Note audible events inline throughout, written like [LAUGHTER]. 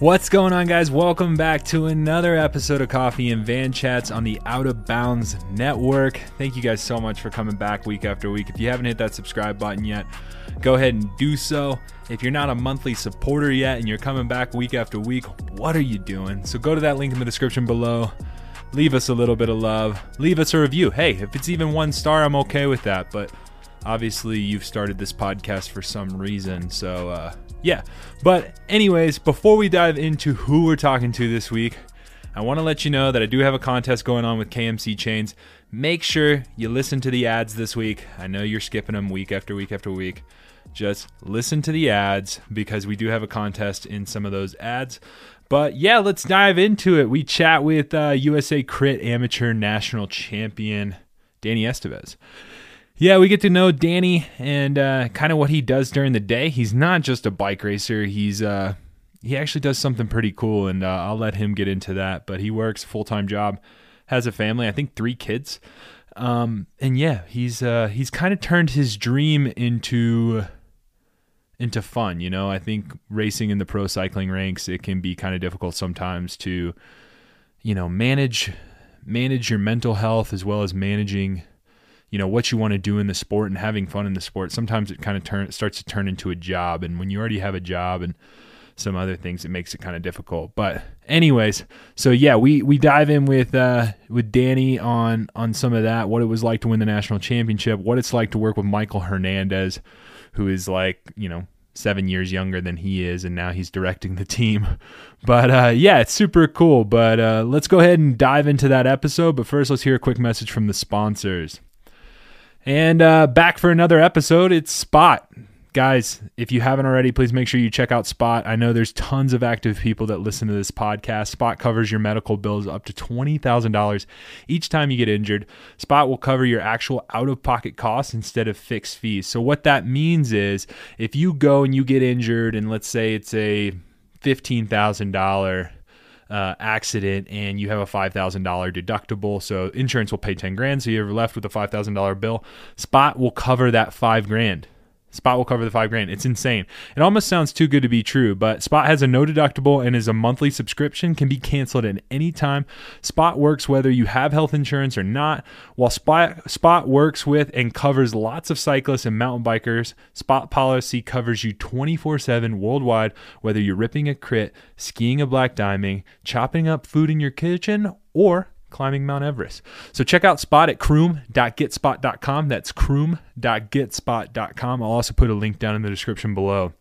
What's going on, guys? Welcome back to another episode of Coffee and Van Chats on the Out of Bounds Network. Thank you guys so much for coming back week after week. If you haven't hit that subscribe button yet, go ahead and do so. If you're not a monthly supporter yet and you're coming back week after week, what are you doing? So go to that link in the description below. Leave us a little bit of love. Leave us a review. Hey, if it's even one star, I'm okay with that. But obviously, you've started this podcast for some reason. So, uh, yeah. But, anyways, before we dive into who we're talking to this week, I want to let you know that I do have a contest going on with KMC Chains. Make sure you listen to the ads this week. I know you're skipping them week after week after week. Just listen to the ads because we do have a contest in some of those ads. But yeah, let's dive into it. We chat with uh, USA Crit Amateur National Champion Danny Estevez. Yeah, we get to know Danny and uh, kind of what he does during the day. He's not just a bike racer. He's uh, he actually does something pretty cool, and uh, I'll let him get into that. But he works full time job, has a family. I think three kids, um, and yeah, he's uh, he's kind of turned his dream into into fun. You know, I think racing in the pro cycling ranks it can be kind of difficult sometimes to, you know, manage manage your mental health as well as managing you know what you want to do in the sport and having fun in the sport sometimes it kind of turn starts to turn into a job. And when you already have a job and some other things it makes it kind of difficult. But anyways so yeah we we dive in with uh with danny on on some of that what it was like to win the national championship what it's like to work with michael hernandez who is like you know seven years younger than he is and now he's directing the team. [LAUGHS] But uh yeah it's super cool. But uh let's go ahead and dive into that episode. But first let's hear a quick message from the sponsors and uh, back for another episode. It's Spot. Guys, if you haven't already, please make sure you check out Spot. I know there's tons of active people that listen to this podcast. Spot covers your medical bills up to $20,000 each time you get injured. Spot will cover your actual out of pocket costs instead of fixed fees. So, what that means is if you go and you get injured, and let's say it's a $15,000 uh, accident and you have a $5,000 deductible. So insurance will pay 10 grand. So you're left with a $5,000 bill. Spot will cover that five grand. Spot will cover the five grand. It's insane. It almost sounds too good to be true, but Spot has a no deductible and is a monthly subscription, can be canceled at any time. Spot works whether you have health insurance or not. While Spot, Spot works with and covers lots of cyclists and mountain bikers, Spot policy covers you 24 7 worldwide, whether you're ripping a crit, skiing a black diamond, chopping up food in your kitchen, or climbing Mount Everest. So check out Spot at croom.getspot.com. That's croom.getspot.com. I'll also put a link down in the description below.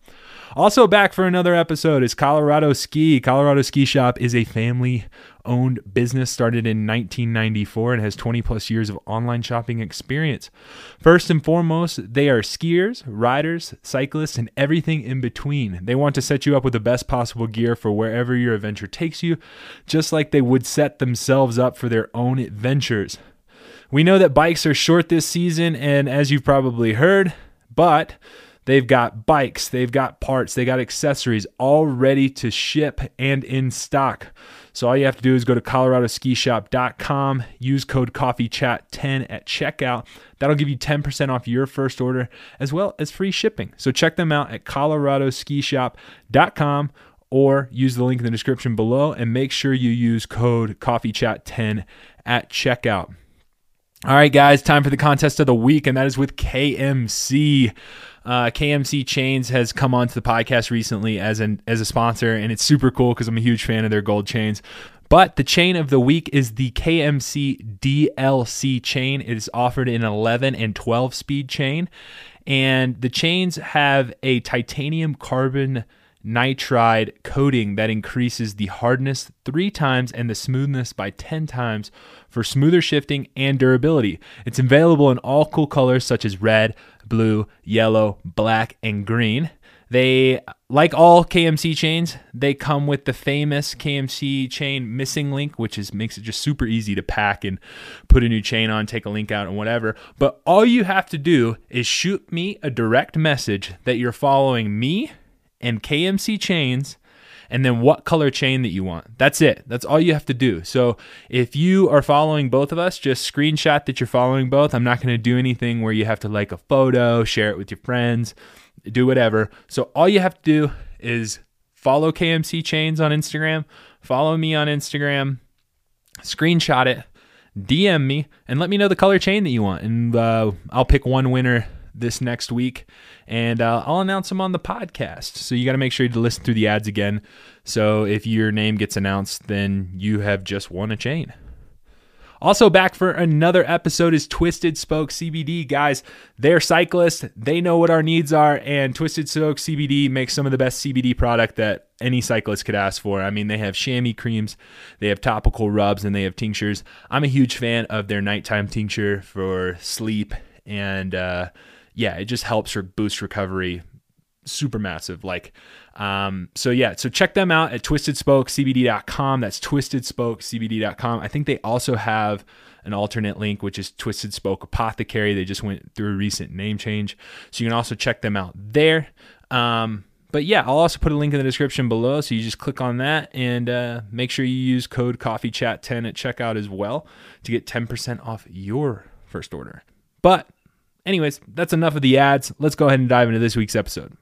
Also, back for another episode is Colorado Ski. Colorado Ski Shop is a family owned business started in 1994 and has 20 plus years of online shopping experience. First and foremost, they are skiers, riders, cyclists, and everything in between. They want to set you up with the best possible gear for wherever your adventure takes you, just like they would set themselves up for their own adventures. We know that bikes are short this season, and as you've probably heard, but They've got bikes, they've got parts, they got accessories all ready to ship and in stock. So all you have to do is go to coloradoskishop.com, use code coffeechat10 at checkout. That'll give you 10% off your first order as well as free shipping. So check them out at coloradoskishop.com or use the link in the description below and make sure you use code coffeechat10 at checkout. All right, guys, time for the contest of the week, and that is with KMC. Uh, KMC Chains has come onto the podcast recently as an as a sponsor, and it's super cool because I'm a huge fan of their gold chains. But the chain of the week is the KMC DLC chain. It is offered in 11 and 12 speed chain, and the chains have a titanium carbon nitride coating that increases the hardness three times and the smoothness by 10 times for smoother shifting and durability. It's available in all cool colors such as red, blue, yellow, black, and green. They, like all KMC chains, they come with the famous KMC chain missing link, which is makes it just super easy to pack and put a new chain on, take a link out, and whatever. But all you have to do is shoot me a direct message that you're following me and KMC chains and then what color chain that you want. That's it. That's all you have to do. So if you are following both of us, just screenshot that you're following both. I'm not going to do anything where you have to like a photo, share it with your friends, do whatever. So all you have to do is follow KMC Chains on Instagram, follow me on Instagram, screenshot it, DM me, and let me know the color chain that you want. And uh, I'll pick one winner this next week and uh, I'll announce them on the podcast. So you got to make sure to listen through the ads again. So if your name gets announced, then you have just won a chain. Also, back for another episode is Twisted Spoke CBD. Guys, they're cyclists. They know what our needs are, and Twisted Spoke CBD makes some of the best CBD product that any cyclist could ask for. I mean, they have chamois creams, they have topical rubs, and they have tinctures. I'm a huge fan of their nighttime tincture for sleep, and uh, yeah, it just helps or boost recovery super massive. Like, um, so yeah, so check them out at twistedspokecbd.com. That's twistedspokecbd.com. I think they also have an alternate link, which is Twisted Spoke Apothecary. They just went through a recent name change. So you can also check them out there. Um, but yeah, I'll also put a link in the description below. So you just click on that and uh, make sure you use code CoffeeChat10 at checkout as well to get 10% off your first order. But, anyways, that's enough of the ads. Let's go ahead and dive into this week's episode.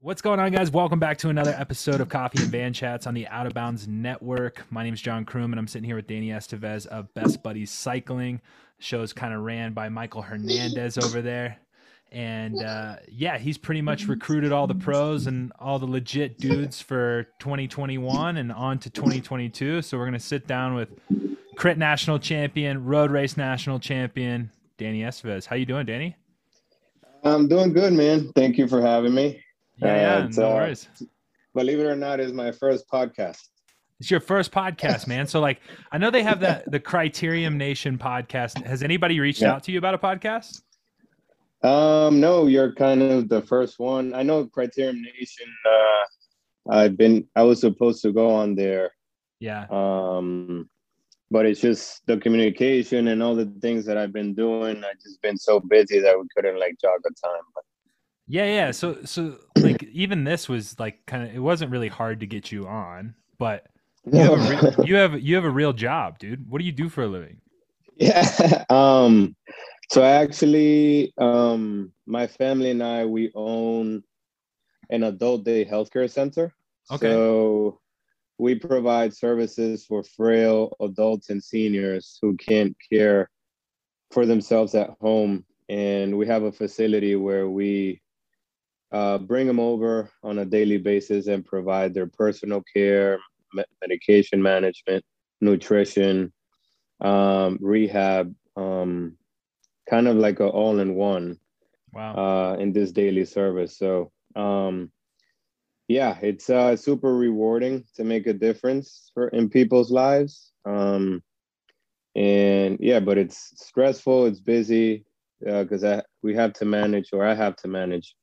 What's going on, guys? Welcome back to another episode of Coffee and Van Chats on the Out of Bounds Network. My name is John Croom, and I'm sitting here with Danny Estevez of Best Buddies Cycling. The show's kind of ran by Michael Hernandez over there. And uh, yeah, he's pretty much recruited all the pros and all the legit dudes for 2021 and on to 2022. So we're going to sit down with Crit National Champion, Road Race National Champion, Danny Estevez. How you doing, Danny? I'm doing good, man. Thank you for having me. Yeah, yeah no uh, worries. Believe it or not, is my first podcast. It's your first podcast, man. So like I know they have that [LAUGHS] the Criterium Nation podcast. Has anybody reached yeah. out to you about a podcast? Um, no, you're kind of the first one. I know Criterium Nation. Uh, I've been. I was supposed to go on there. Yeah. Um, but it's just the communication and all the things that I've been doing. I've just been so busy that we couldn't like jog the time. But yeah, yeah. So, so like even this was like kind of it wasn't really hard to get you on, but you have, re- [LAUGHS] you have you have a real job, dude. What do you do for a living? Yeah. [LAUGHS] Um. So I actually, um, my family and I we own an adult day healthcare center. Okay. So we provide services for frail adults and seniors who can't care for themselves at home and we have a facility where we uh, bring them over on a daily basis and provide their personal care, me- medication management, nutrition, um, rehab, um, kind of like a all-in-one wow. uh, in this daily service. So um, yeah, it's uh, super rewarding to make a difference for in people's lives. Um, and yeah, but it's stressful. It's busy because uh, we have to manage, or I have to manage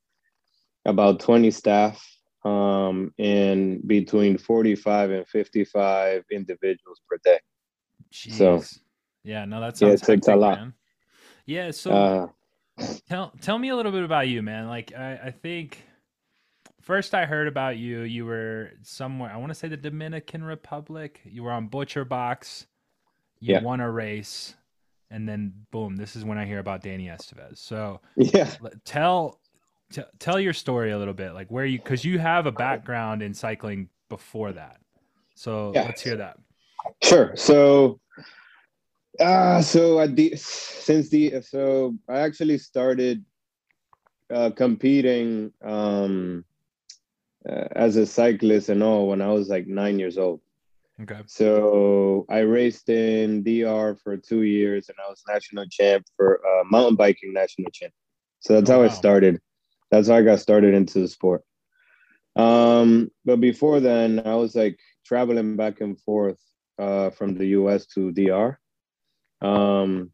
about 20 staff um, and between 45 and 55 individuals per day. Jeez. So, yeah, no, that sounds yeah, it's, a lot. Man. Yeah, so uh, tell tell me a little bit about you, man. Like, I, I think first I heard about you, you were somewhere. I want to say the Dominican Republic. You were on Butcher Box. You yeah. won a race, and then boom, this is when I hear about Danny Estevez. So, yeah, tell T- tell your story a little bit, like where you, because you have a background in cycling before that. So yeah. let's hear that. Sure. So, uh, so at the since the so I actually started uh, competing um, uh, as a cyclist and all when I was like nine years old. Okay. So I raced in DR for two years, and I was national champ for uh, mountain biking national champ. So that's oh, how wow. I started that's how I got started into the sport. Um, but before then, I was like traveling back and forth uh, from the US to DR. Um,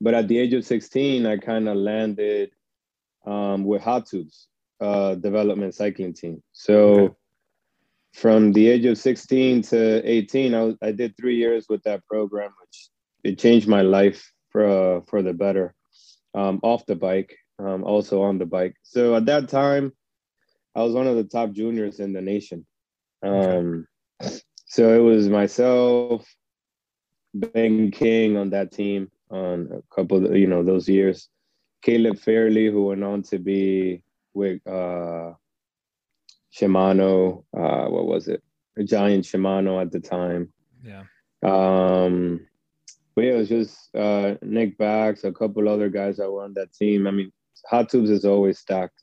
but at the age of 16, I kind of landed um, with Hot Tubes uh, development cycling team. So okay. from the age of 16 to 18, I, I did three years with that program, which it changed my life for, uh, for the better um, off the bike um, also on the bike. So at that time, I was one of the top juniors in the nation. Um, so it was myself, Ben King on that team on a couple of, you know, those years. Caleb Fairly, who went on to be with uh, Shimano. Uh, what was it? A giant Shimano at the time. Yeah. Um, but yeah, it was just uh, Nick Bax, a couple other guys that were on that team. I mean, Hot Tubes is always stacked.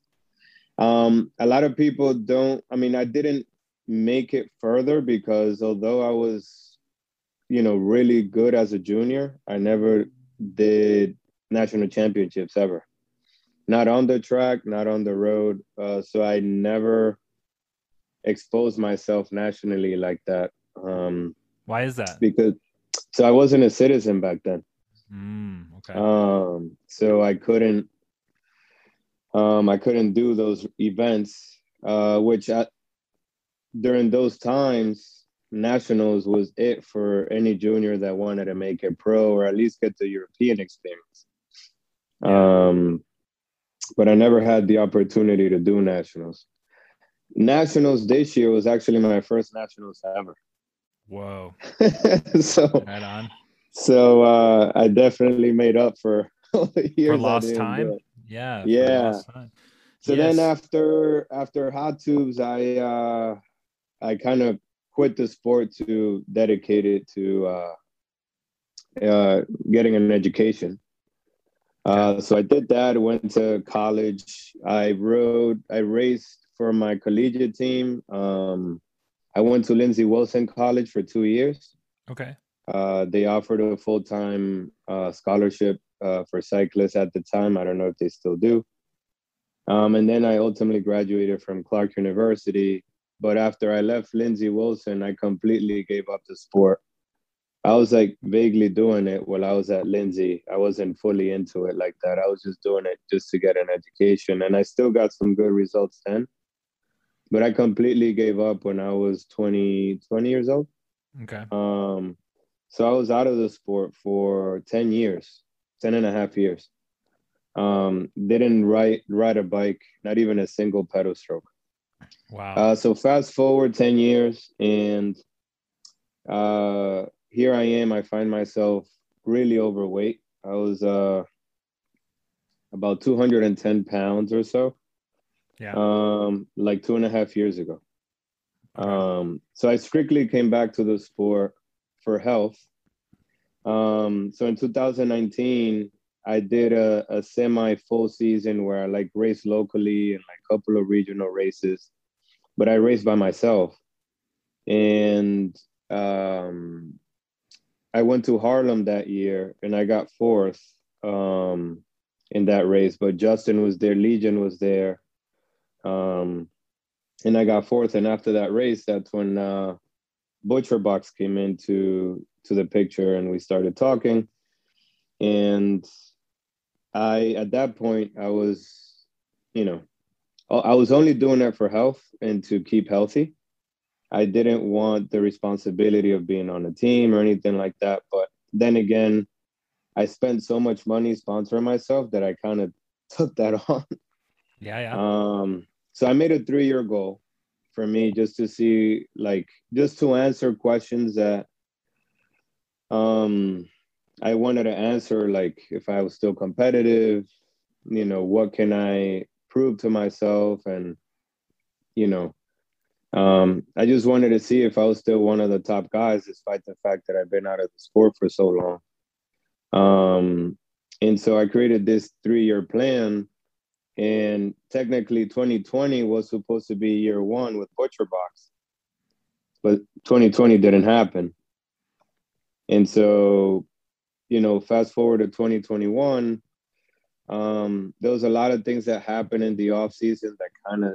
Um, a lot of people don't. I mean, I didn't make it further because although I was, you know, really good as a junior, I never did national championships ever. Not on the track, not on the road. Uh, so I never exposed myself nationally like that. Um, Why is that? Because so I wasn't a citizen back then. Mm, okay. Um, so I couldn't um, I couldn't do those events, uh, which I, during those times, nationals was it for any junior that wanted to make it pro or at least get the European experience. Um, but I never had the opportunity to do nationals. Nationals this year was actually my first nationals ever. Whoa. [LAUGHS] so right on. So uh, I definitely made up for [LAUGHS] for lost time. Yeah. Yeah. So yes. then after after hot tubes, I uh, I kind of quit the sport to dedicate it to uh, uh, getting an education. Uh, so I did that. Went to college. I rode. I raced for my collegiate team. Um, I went to Lindsey Wilson College for two years. Okay. Uh, they offered a full time uh, scholarship uh, for cyclists at the time. I don't know if they still do. Um, and then I ultimately graduated from Clark University. But after I left Lindsey Wilson, I completely gave up the sport. I was like vaguely doing it while I was at Lindsey. I wasn't fully into it like that. I was just doing it just to get an education. And I still got some good results then. But I completely gave up when I was 20, 20 years old. Okay. Um, so I was out of the sport for 10 years, 10 and a half years. Um, didn't ride, ride a bike, not even a single pedal stroke. Wow. Uh, so fast forward 10 years and uh, here I am. I find myself really overweight. I was uh, about 210 pounds or so. Yeah. Um, like two and a half years ago. Um, so I strictly came back to the sport for health. Um, so in 2019, I did a, a semi full season where I like raced locally and like a couple of regional races, but I raced by myself. And um, I went to Harlem that year and I got fourth um, in that race, but Justin was there, Legion was there. Um, and I got fourth. And after that race, that's when uh, Butcher Box came into to the picture and we started talking. And I, at that point, I was, you know, I was only doing that for health and to keep healthy. I didn't want the responsibility of being on a team or anything like that. But then again, I spent so much money sponsoring myself that I kind of took that [LAUGHS] on. Yeah, yeah. Um, so I made a three year goal for me just to see, like, just to answer questions that um, I wanted to answer, like, if I was still competitive, you know, what can I prove to myself? And, you know, um, I just wanted to see if I was still one of the top guys, despite the fact that I've been out of the sport for so long. Um, and so I created this three year plan. And technically, 2020 was supposed to be year one with Butcher Box, but 2020 didn't happen. And so, you know, fast forward to 2021, um, there was a lot of things that happened in the off season that kind of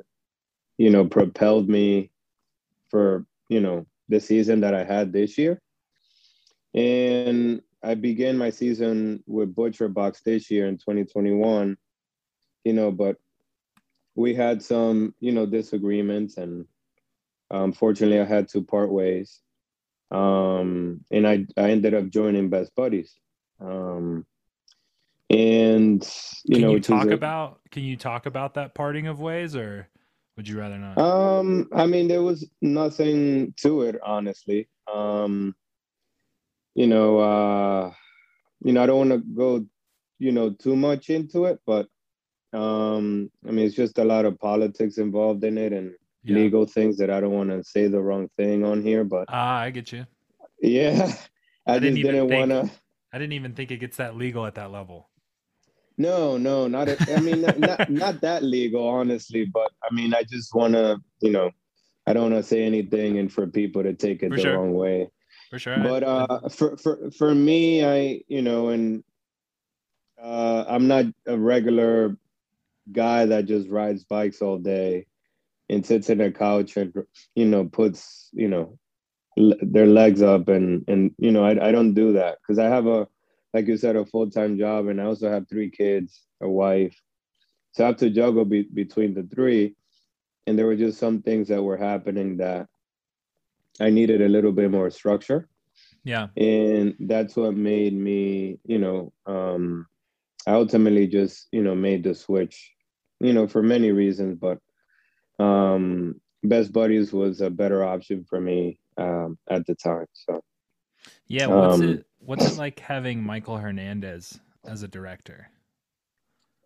you know, propelled me for, you know, the season that I had this year. And I began my season with Butcher Box this year in 2021, you know, but we had some, you know, disagreements and unfortunately I had to part ways. Um, and I, I ended up joining Best Buddies. Um, and you can know, you talk a, about can you talk about that parting of ways or would you rather not? Um, I mean, there was nothing to it, honestly. Um, you know, uh, you know, I don't want to go, you know, too much into it, but um, I mean, it's just a lot of politics involved in it, and yeah. legal things that I don't want to say the wrong thing on here, but ah, I get you. [LAUGHS] Yeah, I, I didn't just didn't want to. I didn't even think it gets that legal at that level. No, no, not. A, I mean, not, not that legal, honestly. But I mean, I just want to, you know, I don't want to say anything and for people to take it for the sure. wrong way. For sure. But uh, for for for me, I you know, and uh, I'm not a regular guy that just rides bikes all day and sits in a couch and you know puts you know l- their legs up and and you know I I don't do that because I have a like you said a full time job and I also have three kids, a wife, so I have to juggle be- between the three and there were just some things that were happening that I needed a little bit more structure. Yeah. And that's what made me, you know, um, I ultimately just, you know, made the switch, you know, for many reasons, but um, Best Buddies was a better option for me um, at the time. So, yeah, what's um, it what's it like having Michael Hernandez as a director?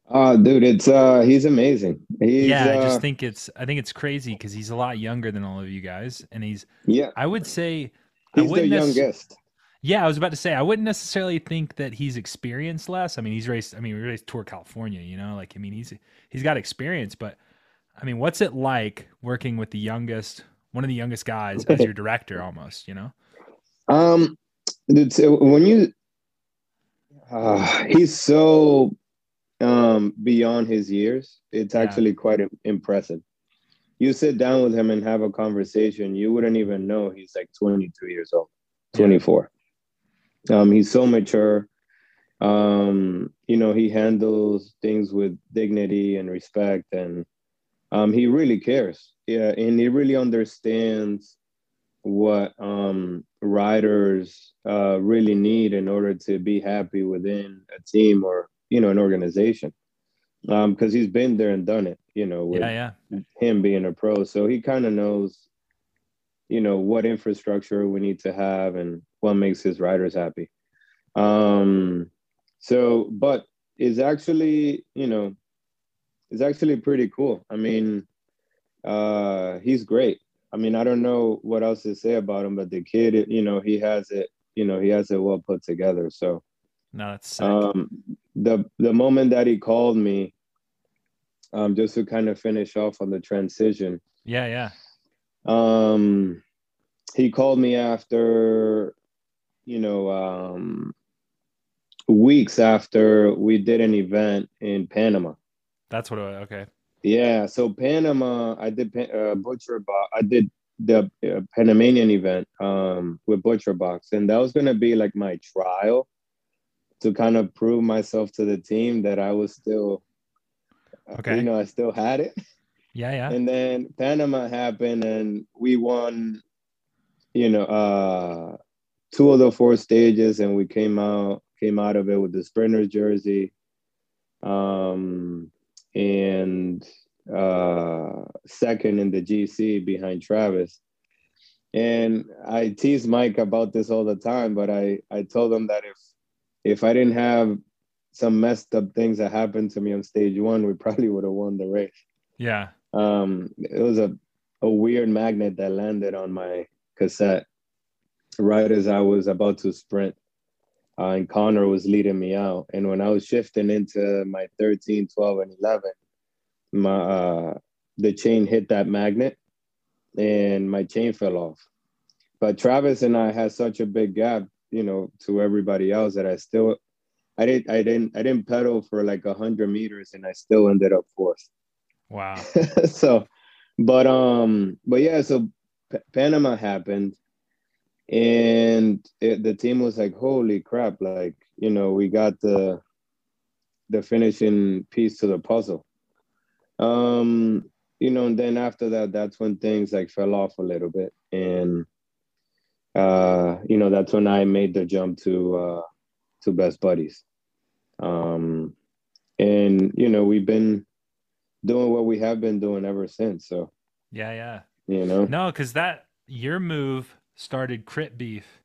Uh dude, it's uh he's amazing. He's, yeah, I just uh, think it's I think it's crazy because he's a lot younger than all of you guys, and he's yeah. I would say he's the youngest. Yeah, I was about to say I wouldn't necessarily think that he's experienced less. I mean, he's raced. I mean, we raced Tour California. You know, like I mean, he's he's got experience, but I mean, what's it like working with the youngest, one of the youngest guys as your [LAUGHS] director, almost? You know. Um, it's, when you, uh, he's so um, beyond his years. It's actually yeah. quite impressive. You sit down with him and have a conversation, you wouldn't even know he's like 22 years old, 24. Yeah. Um, he's so mature. Um, you know, he handles things with dignity and respect, and um, he really cares. Yeah, and he really understands what um, riders uh, really need in order to be happy within a team or you know an organization. Um because he's been there and done it you know with yeah, yeah. him being a pro. So he kind of knows you know what infrastructure we need to have and what makes his riders happy. Um so but it's actually you know it's actually pretty cool. I mean uh he's great i mean i don't know what else to say about him but the kid you know he has it you know he has it well put together so no, that's sick. um the the moment that he called me, um, just to kind of finish off on the transition. Yeah, yeah. Um, he called me after, you know, um, weeks after we did an event in Panama. That's what. I, okay. Yeah, so Panama, I did uh, Butcher Box. I did the uh, Panamanian event um, with Butcher Box, and that was gonna be like my trial to kind of prove myself to the team that I was still, okay, you know, I still had it. Yeah, yeah. And then Panama happened, and we won, you know, uh, two of the four stages, and we came out came out of it with the sprinter's jersey, um, and uh, second in the GC behind Travis. And I tease Mike about this all the time, but I I told him that if if I didn't have some messed up things that happened to me on stage one, we [LAUGHS] probably would have won the race. Yeah. Um, it was a, a weird magnet that landed on my cassette right as I was about to sprint. Uh, and Connor was leading me out. And when I was shifting into my 13, 12, and 11, my uh, the chain hit that magnet and my chain fell off. But Travis and I had such a big gap you know to everybody else that I still I didn't I didn't I didn't pedal for like a hundred meters and I still ended up fourth. Wow. [LAUGHS] so, but um, but yeah, so P- Panama happened, and it, the team was like, "Holy crap!" Like you know, we got the the finishing piece to the puzzle. Um, you know, and then after that, that's when things like fell off a little bit, and uh, you know, that's when I made the jump to uh, to Best Buddies. Um, and you know, we've been doing what we have been doing ever since. So yeah, yeah, you know, no, because that your move started crit beef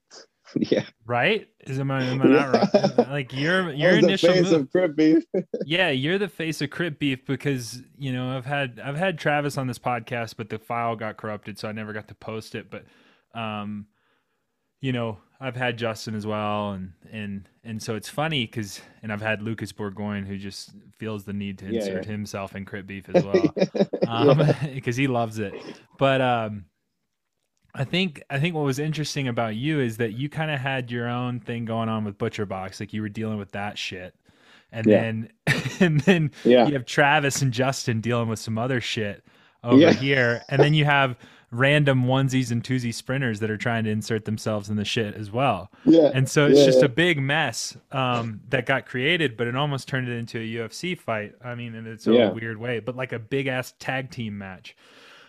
[LAUGHS] Yeah. Right? Is am I, am I not right? [LAUGHS] Like your your initial the face move. of Crit Beef. [LAUGHS] yeah, you're the face of Crit Beef because you know I've had I've had Travis on this podcast, but the file got corrupted, so I never got to post it. But um, you know I've had Justin as well, and and and so it's funny because and I've had Lucas Bourgoin who just feels the need to insert yeah. himself in Crit Beef as well um because he loves it but um i think i think what was interesting about you is that you kind of had your own thing going on with butcher box like you were dealing with that shit and Yeah. then [LAUGHS] and then Yeah. you have travis and justin dealing with some other shit over Yeah. here and then you have random onesies and twosies sprinters that are trying to insert themselves in the shit as well yeah. and so it's just a big mess um, that got created, but it almost turned it into a UFC fight. I mean, in its own weird way, but like a big ass tag team match.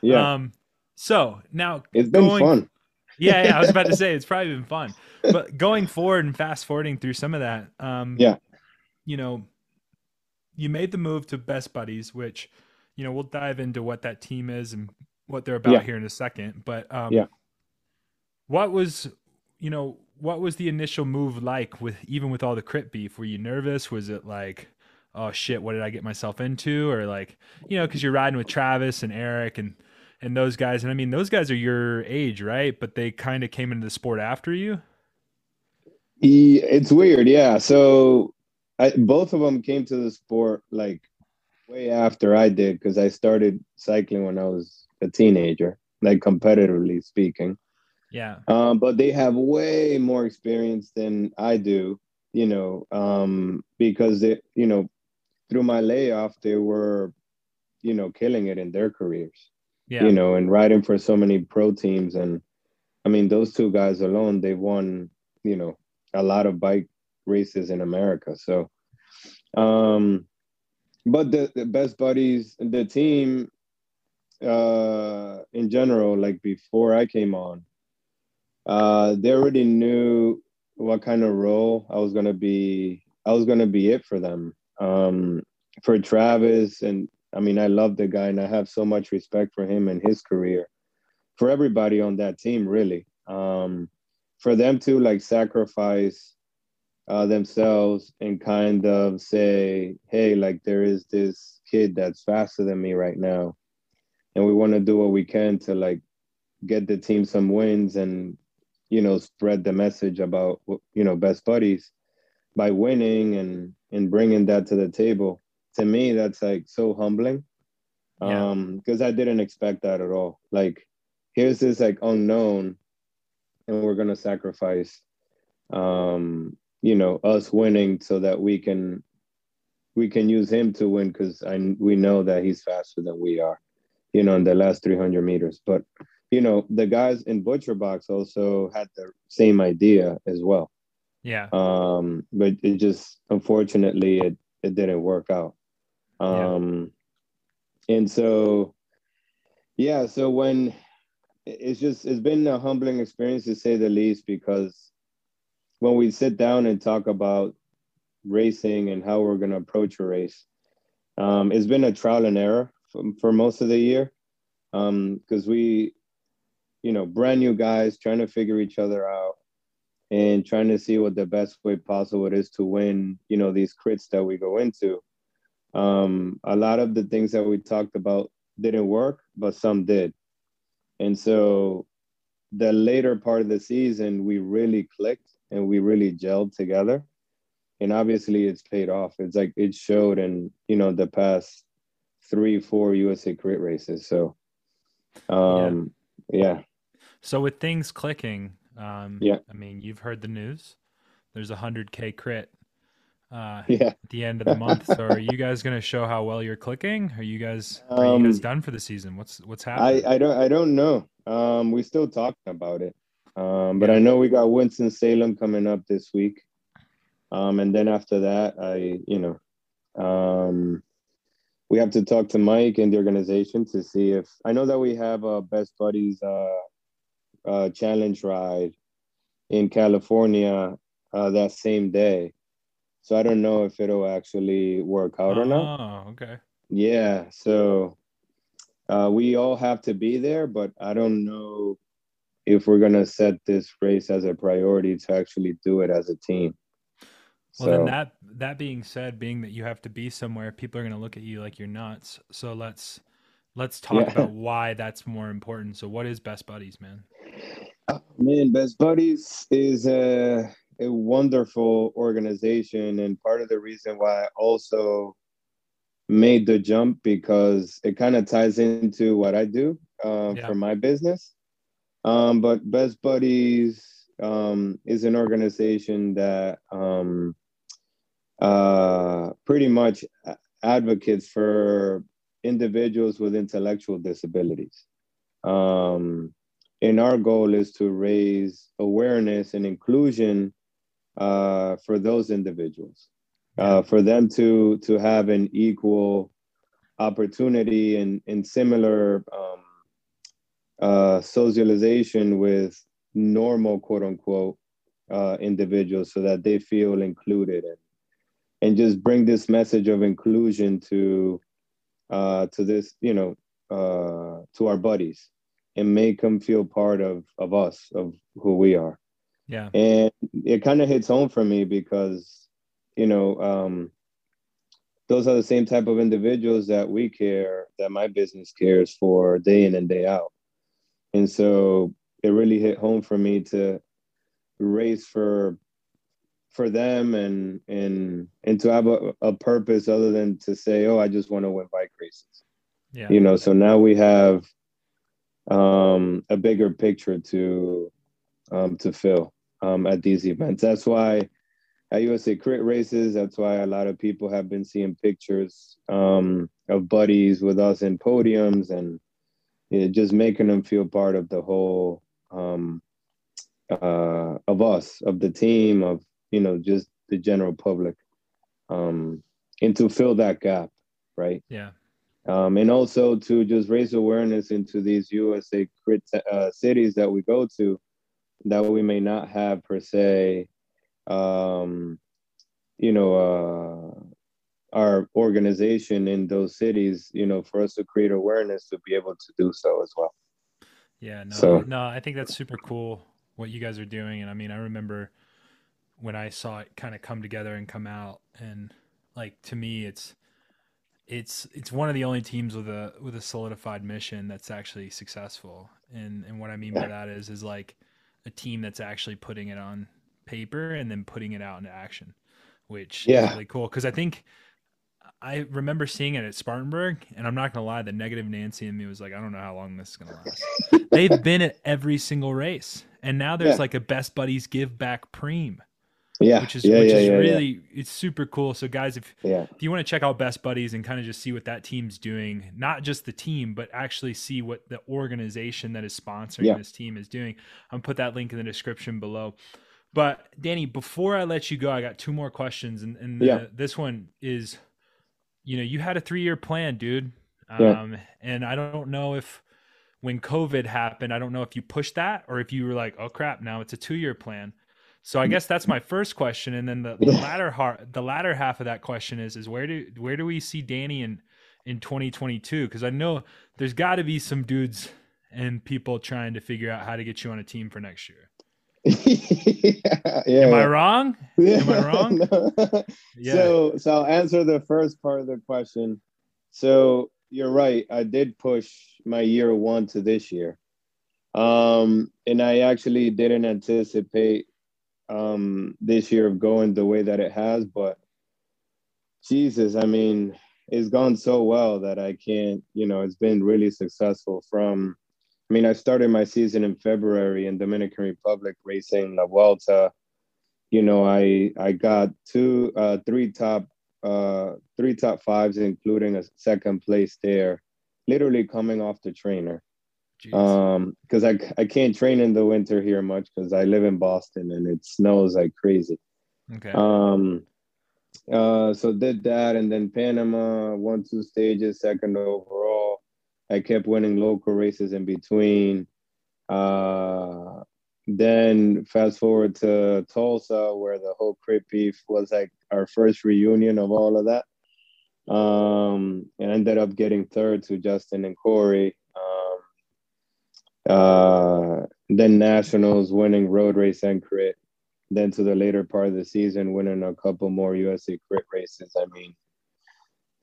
yeah. Um, so now it's been going- fun. [LAUGHS] yeah, yeah, I was about to say [LAUGHS] it's probably been fun, but going forward and fast forwarding through some of that, um, Yeah. you know, you made the move to Best Buddies, which you know we'll dive into what that team is and what they're about Yeah. here in a second. But um, Yeah. what was you know what was the initial move like with even with all the crit beef? Were you nervous? Was it like oh shit, what did I get myself into? Or like you know because you're riding with Travis and Eric and and those guys, and I mean those guys are your age, right? But they kind of came into the sport after you. It's weird, yeah. So I, both of them came to the sport like way after I did because I started cycling when I was a teenager, like competitively speaking. Yeah, Um, but they have way more experience than I do, you know, um, because they, you know, through my layoff, they were, you know, killing it in their careers, yeah, you know, and riding for so many pro teams. And I mean, those two guys alone, they've won, you know, a lot of bike races in America. So, um, but the, the best buddies, the team, uh, in general, like before I came on, uh, they already knew what kind of role I was gonna be. I was gonna be it for them. Um, for Travis, and I mean, I love the guy, and I have so much respect for him and his career. For everybody on that team, really, um, for them to like sacrifice uh, themselves and kind of say, "Hey, like there is this kid that's faster than me right now, and we want to do what we can to like get the team some wins and you know spread the message about you know best buddies by winning and and bringing that to the table to me that's like so humbling. Yeah. um because i didn't expect that at all. Like here's this like unknown and we're gonna sacrifice um you know us winning so that we can we can use him to win because i we know that he's faster than we are you know in the last 300 meters. But you know the guys in butcher box also had the same idea as well. Yeah, um but it just unfortunately it it didn't work out um and so yeah so when it's just it's been a humbling experience to say the least because when we sit down and talk about racing and how we're going to approach a race um it's been a trial and error for, for most of the year. Um because we you know brand new guys trying to figure each other out and trying to see what the best way possible it is to win you know these crits that we go into um a lot of the things that we talked about didn't work but some did. And so the later part of the season we really clicked and we really gelled together. And obviously it's paid off. It's like it showed in you know the past three four usa crit races. So um yeah. So with things clicking, um, Yeah. I mean, you've heard the news. There's a hundred k crit uh, [LAUGHS] yeah at the end of the month. so are you guys going to show how well you're clicking? Are you guys are you guys Um, done for the season? What's what's I, happening? I don't I don't know. Um, we still talking about it. Um, but Yeah. I know we got Winston Salem coming up this week. Um, and then after that, I you know, um, we have to talk to Mike and the organization to see if I know that we have a best buddies uh, uh, challenge ride in California uh, that same day. So I don't know if it'll actually work out or not. Oh, okay. Yeah, so uh, we all have to be there, but I don't know if we're gonna set this race as a priority to actually do it as a team. Well, so, then that that being said, being that you have to be somewhere, people are gonna look at you like you're nuts. So let's let's talk yeah. about why that's more important. So, what is Best Buddies, man? Man, Best Buddies is a a wonderful organization, and part of the reason why I also made the jump because it kind of ties into what I do uh, yeah. for my business. Um, but Best Buddies um, is an organization that um, uh, pretty much advocates for individuals with intellectual disabilities. Um, and our goal is to raise awareness and inclusion uh, for those individuals uh, for them to to have an equal opportunity and, and similar um, uh, socialization with normal quote unquote uh, individuals so that they feel included and and just bring this message of inclusion to uh, to this you know uh, to our buddies and make them feel part of of us of who we are yeah and it kind of hits home for me because you know, um, those are the same type of individuals that we care, that my business cares for day in and day out. And so it really hit home for me to race for for them and and and to have a, a purpose other than to say, oh, I just want to win bike races. Yeah. You know, so now we have um a bigger picture to um to fill um at these events. That's why at USA Crit races. That's why a lot of people have been seeing pictures um, of buddies with us in podiums and you know, just making them feel part of the whole um, uh, of us, of the team, of you know, just the general public, um, and to fill that gap, right? Yeah. Um, and also to just raise awareness into these USA crit uh, cities that we go to that we may not have per se um, you know, uh, our organization in those cities, you know, for us to create awareness to be able to do so as well. Yeah, no, so, no, I think that's super cool what you guys are doing. And I mean, I remember when I saw it kind of come together and come out and like, to me, it's, it's, it's one of the only teams with a, with a solidified mission that's actually successful. And, and what I mean by that is, is like a team that's actually putting it on paper and then putting it out into action, which yeah. is really cool. Because I think I remember seeing it at Spartanburg, and I'm not gonna lie, the negative Nancy in me was like, I don't know how long this is gonna last. [LAUGHS] They've been at every single race, and now there's yeah. like a best buddies give back preem. Yeah, which is yeah, which yeah, is really it's super cool. So guys, if yeah. if you want to check out Best Buddies and kind of just see what that team's doing, not just the team, but actually see what the organization that is sponsoring this team is doing, I'm put that link in the description below. But Danny, before I let you go, I got two more questions, and, and the, yeah. this one is, you know, you had a three year plan, dude, um, yeah. and I don't know if when COVID happened, I don't know if you pushed that or if you were like, oh crap, now it's a two year plan. So I guess that's my first question, and then the, the latter heart, the latter half of that question is, is where do where do we see Danny in in 2022? Because I know there's got to be some dudes and people trying to figure out how to get you on a team for next year. [LAUGHS] yeah, Am I wrong? Yeah. Am I wrong? [LAUGHS] no. yeah. So, so I'll answer the first part of the question. So you're right. I did push my year one to this year, um, and I actually didn't anticipate um, this year of going the way that it has. But Jesus, I mean, it's gone so well that I can't. You know, it's been really successful from I mean, I started my season in February in Dominican Republic racing La Vuelta. You know, I I got two, uh, three top, uh, three top fives, including a second place there, literally coming off the trainer. Um, because I I can't train in the winter here much because I live in Boston and it snows like crazy. Okay. Um, uh, so did that, and then Panama won two stages, second overall. I kept winning local races in between. Uh, then fast forward to Tulsa, where the whole crit beef was like our first reunion of all of that. Um, and ended up getting third to Justin and Corey. Uh, then nationals, winning road race and crit. Then to the later part of the season, winning a couple more USA crit races. I mean,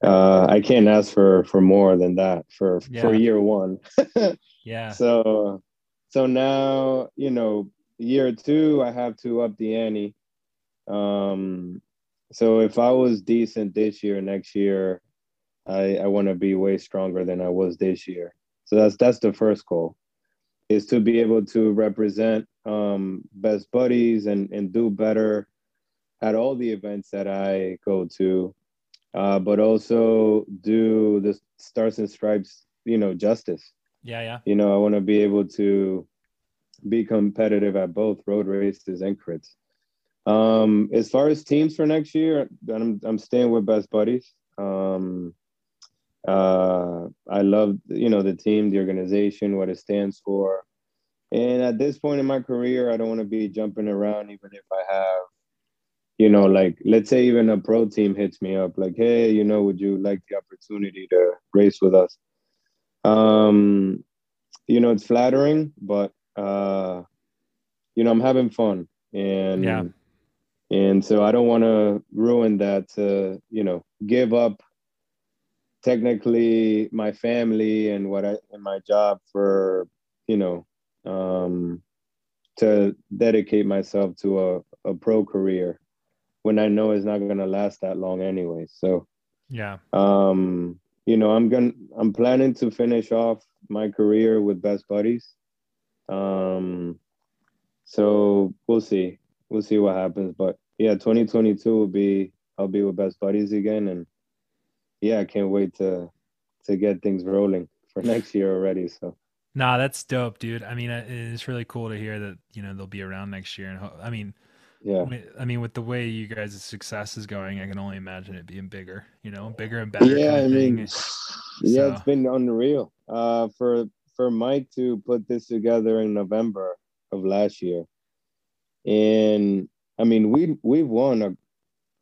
uh, I can't ask for for more than that for yeah. for year one. [LAUGHS] yeah. So so now you know year two, I have to up the ante. Um, so if I was decent this year, next year, I I want to be way stronger than I was this year. So that's that's the first goal, is to be able to represent um, best buddies and and do better at all the events that I go to, uh, but also do the stars and stripes, you know, justice. Yeah, yeah. You know, I want to be able to be competitive at both road races and crits. Um, as far as teams for next year, I'm I'm staying with best buddies. Um, uh, I love you know the team, the organization, what it stands for. And at this point in my career, I don't want to be jumping around, even if I have, you know, like let's say even a pro team hits me up, like, hey, you know, would you like the opportunity to race with us? Um, you know, it's flattering, but uh, you know, I'm having fun, and yeah, and so I don't want to ruin that to you know give up technically my family and what I and my job for you know um, to dedicate myself to a, a pro career when I know it's not going to last that long anyway. So yeah, um, you know, I'm gonna I'm planning to finish off my career with best buddies. Um, so we'll see, we'll see what happens. But yeah, 2022 will be I'll be with best buddies again, and yeah, I can't wait to to get things rolling for [LAUGHS] next year already. So. Nah, that's dope, dude. I mean, it's really cool to hear that you know they'll be around next year, and I mean, yeah, I mean, with the way you guys' success is going, I can only imagine it being bigger. You know, bigger and better. Yeah, I mean, [LAUGHS] so. yeah, it's been unreal. Uh, for for Mike to put this together in November of last year, and I mean, we we've won a,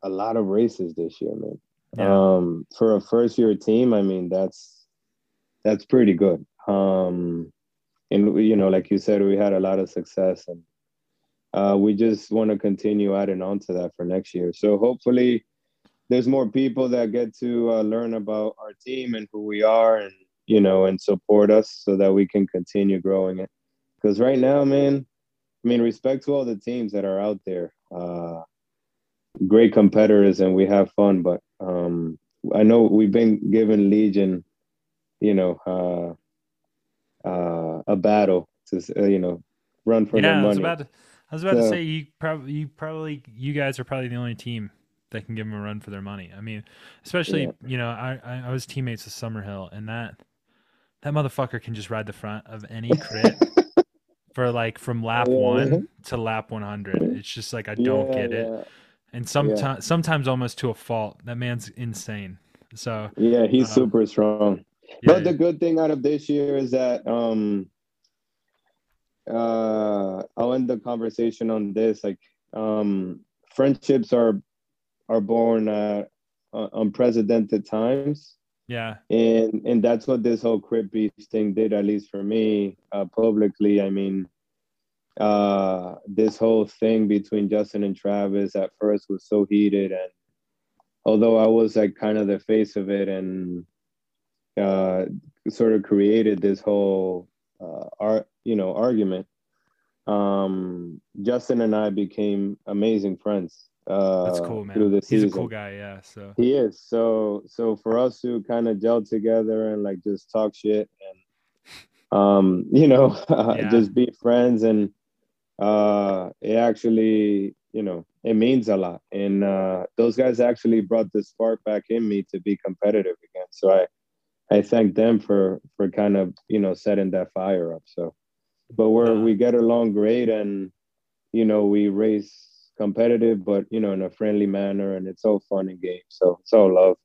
a lot of races this year, man. Yeah. Um, for a first year team, I mean, that's that's pretty good. Um, and you know, like you said, we had a lot of success, and uh, we just want to continue adding on to that for next year. So hopefully, there's more people that get to uh, learn about our team and who we are, and you know, and support us so that we can continue growing it. Because right now, man, I mean, respect to all the teams that are out there. Uh, great competitors, and we have fun. But um, I know we've been given Legion, you know, uh, uh, a battle to uh, you know run for yeah, their money. I was about to, I was about so, to say you probably you probably you guys are probably the only team that can give them a run for their money. I mean, especially yeah. you know I, I I was teammates with Summerhill, and that that motherfucker can just ride the front of any [LAUGHS] crit for like from lap yeah. one to lap 100. It's just like I don't get it, and sometimes sometimes almost to a fault. That man's insane. So yeah, he's uh, super strong. but the good thing out of this year is that um uh I'll end the conversation on this. Like um friendships are are born at uh, unprecedented times yeah. And and that's what this whole Crit Beef thing did, at least for me, uh, publicly. I mean, uh, this whole thing between Justin and Travis at first was so heated, and although I was like kind of the face of it and uh, sort of created this whole uh, art, you know, argument. Um, Justin and I became amazing friends uh, That's cool, man. Through the He's season. a cool guy, yeah. So he is. So so for us to kind of gel together and like just talk shit and um, you know, [LAUGHS] yeah. just be friends and uh it actually, you know, it means a lot. And uh those guys actually brought the spark back in me to be competitive again. So I I thank them for for kind of, you know, setting that fire up. So but we're we get along great and you know, we race competitive, but you know, in a friendly manner, and it's all fun and games. So it's all love.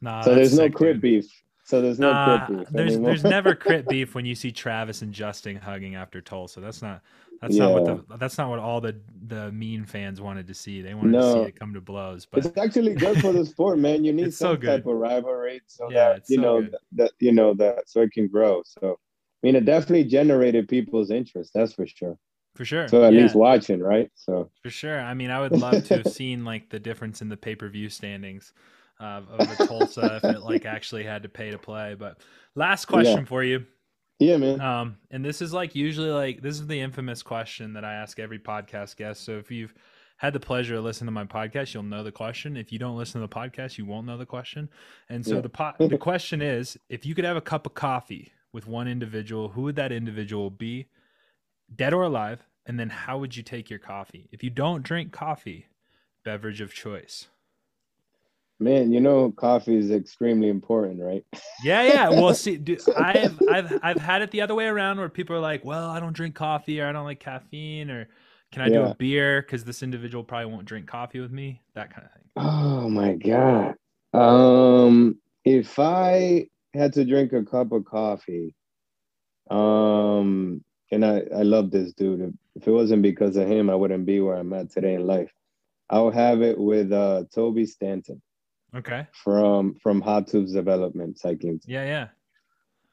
Nah, so there's no dude. beef. So there's no crit beef. There's anymore. there's never crit [LAUGHS] beef when you see Travis and Justin hugging after Tulsa. That's not that's yeah. not what the that's not what all the the mean fans wanted to see. They wanted no. to see it come to blows. But it's actually good for the sport, man. You [LAUGHS] need some so type of rivalry so yeah, that you so know that, that you know that so it can grow. So I mean, it definitely generated people's interest. That's for sure. For sure. So at yeah. least watching, right? So for sure. I mean, I would love to have seen like the difference in the pay per view standings uh, of the Tulsa if it like actually had to pay to play. But last question yeah. for you. Yeah, man. Um, and this is like usually like this is the infamous question that I ask every podcast guest. So if you've had the pleasure of listening to my podcast, you'll know the question. If you don't listen to the podcast, you won't know the question. And so yeah. the po- [LAUGHS] the question is, if you could have a cup of coffee with one individual, who would that individual be, dead or alive? And then how would you take your coffee? If you don't drink coffee, beverage of choice. Man, you know, coffee is extremely important, right? [LAUGHS] yeah, yeah. Well, see, dude, I've I've I've had it the other way around where people are like, "Well, I don't drink coffee, or I don't like caffeine, or can I yeah. do a beer because this individual probably won't drink coffee with me?" That kind of thing. Oh my god. Um, if I had to drink a cup of coffee, um, and I I love this dude. If it wasn't because of him, I wouldn't be where I'm at today in life. I will have it with uh Toby Stanton. Okay. From from Hot Tubes Development Cycling. Yeah, yeah.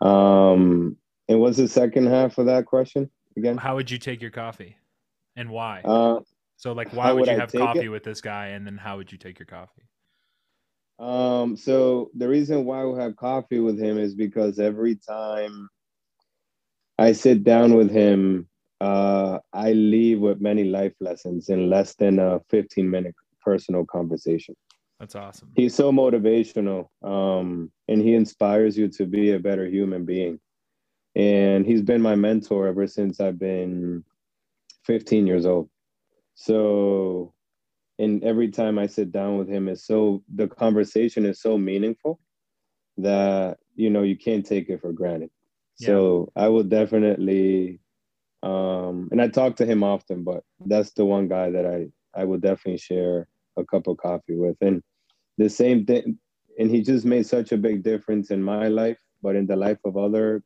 Um, and what's the second half of that question again? How would you take your coffee, and why? Uh, so like, why would, would, you have coffee it? with this guy, and then how would you take your coffee? Um, so the reason why we have coffee with him is because every time I sit down with him, uh, I leave with many life lessons in less than a 15 minute personal conversation. That's awesome. He's so motivational, um, and he inspires you to be a better human being. And he's been my mentor ever since I've been 15 years old. So, and every time I sit down with him, is so the conversation is so meaningful that you know you can't take it for granted. Yeah. So I will definitely, um, and I talk to him often, but that's the one guy that I I will definitely share a cup of coffee with. And the same thing, and he just made such a big difference in my life, but in the life of other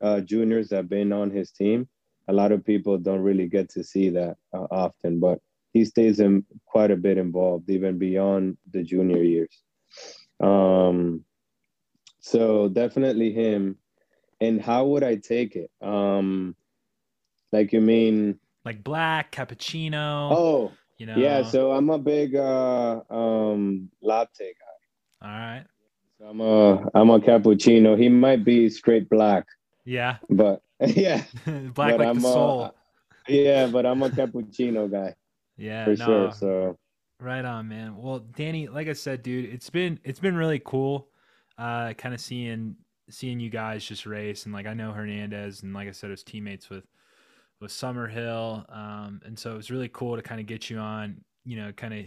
uh, juniors that have been on his team. A lot of people don't really get to see that uh, often, but he stays in quite a bit involved, even beyond the junior years. Um, so definitely him. And how would I take it? Um, like you mean like black cappuccino? Oh, you know? Yeah, so I'm a big uh, um, latte guy. All right. So I'm a I'm a cappuccino. He might be straight black. Yeah. But [LAUGHS] yeah. [LAUGHS] black but like I'm the soul. A, yeah, but I'm a cappuccino guy. Yeah, for no. sure. So right on, man. Well, Danny, like I said, dude, it's been it's been really cool, uh, kind of seeing seeing you guys just race and like I know Hernandez and like I said, his teammates with with Summerhill. Um, and so it was really cool to kind of get you on, you know, kind of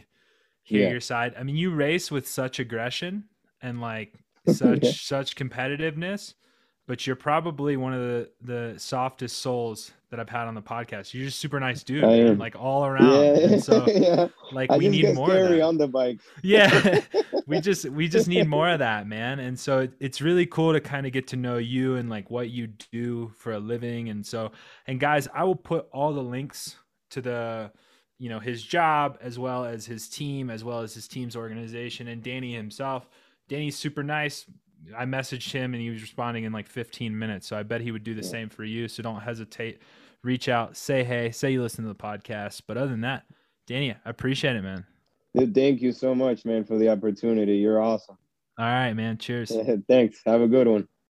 hear yeah. your side. I mean, you race with such aggression and like [LAUGHS] such yeah. such competitiveness, but you're probably one of the the softest souls that I've had on the podcast. You're just super nice dude, man, like all [LAUGHS] around. Yeah. So [LAUGHS] yeah. like I we need more of that. on the bike. [LAUGHS] yeah. we just we just need more of that, man. And so it, it's really cool to kind of get to know you and like what you do for a living. And so and guys, I will put all the links to the you know his job as well as his team as well as his team's organization and Danny himself. Danny's super nice, I messaged him and he was responding in like 15 minutes. So I bet he would do the same for you. So don't hesitate. Reach out, say hey, say you listen to the podcast. But other than that, Danny, I appreciate it, man. Dude, thank you so much, man, for the opportunity. You're awesome. All right, man. Cheers. [LAUGHS] Thanks. Have a good one.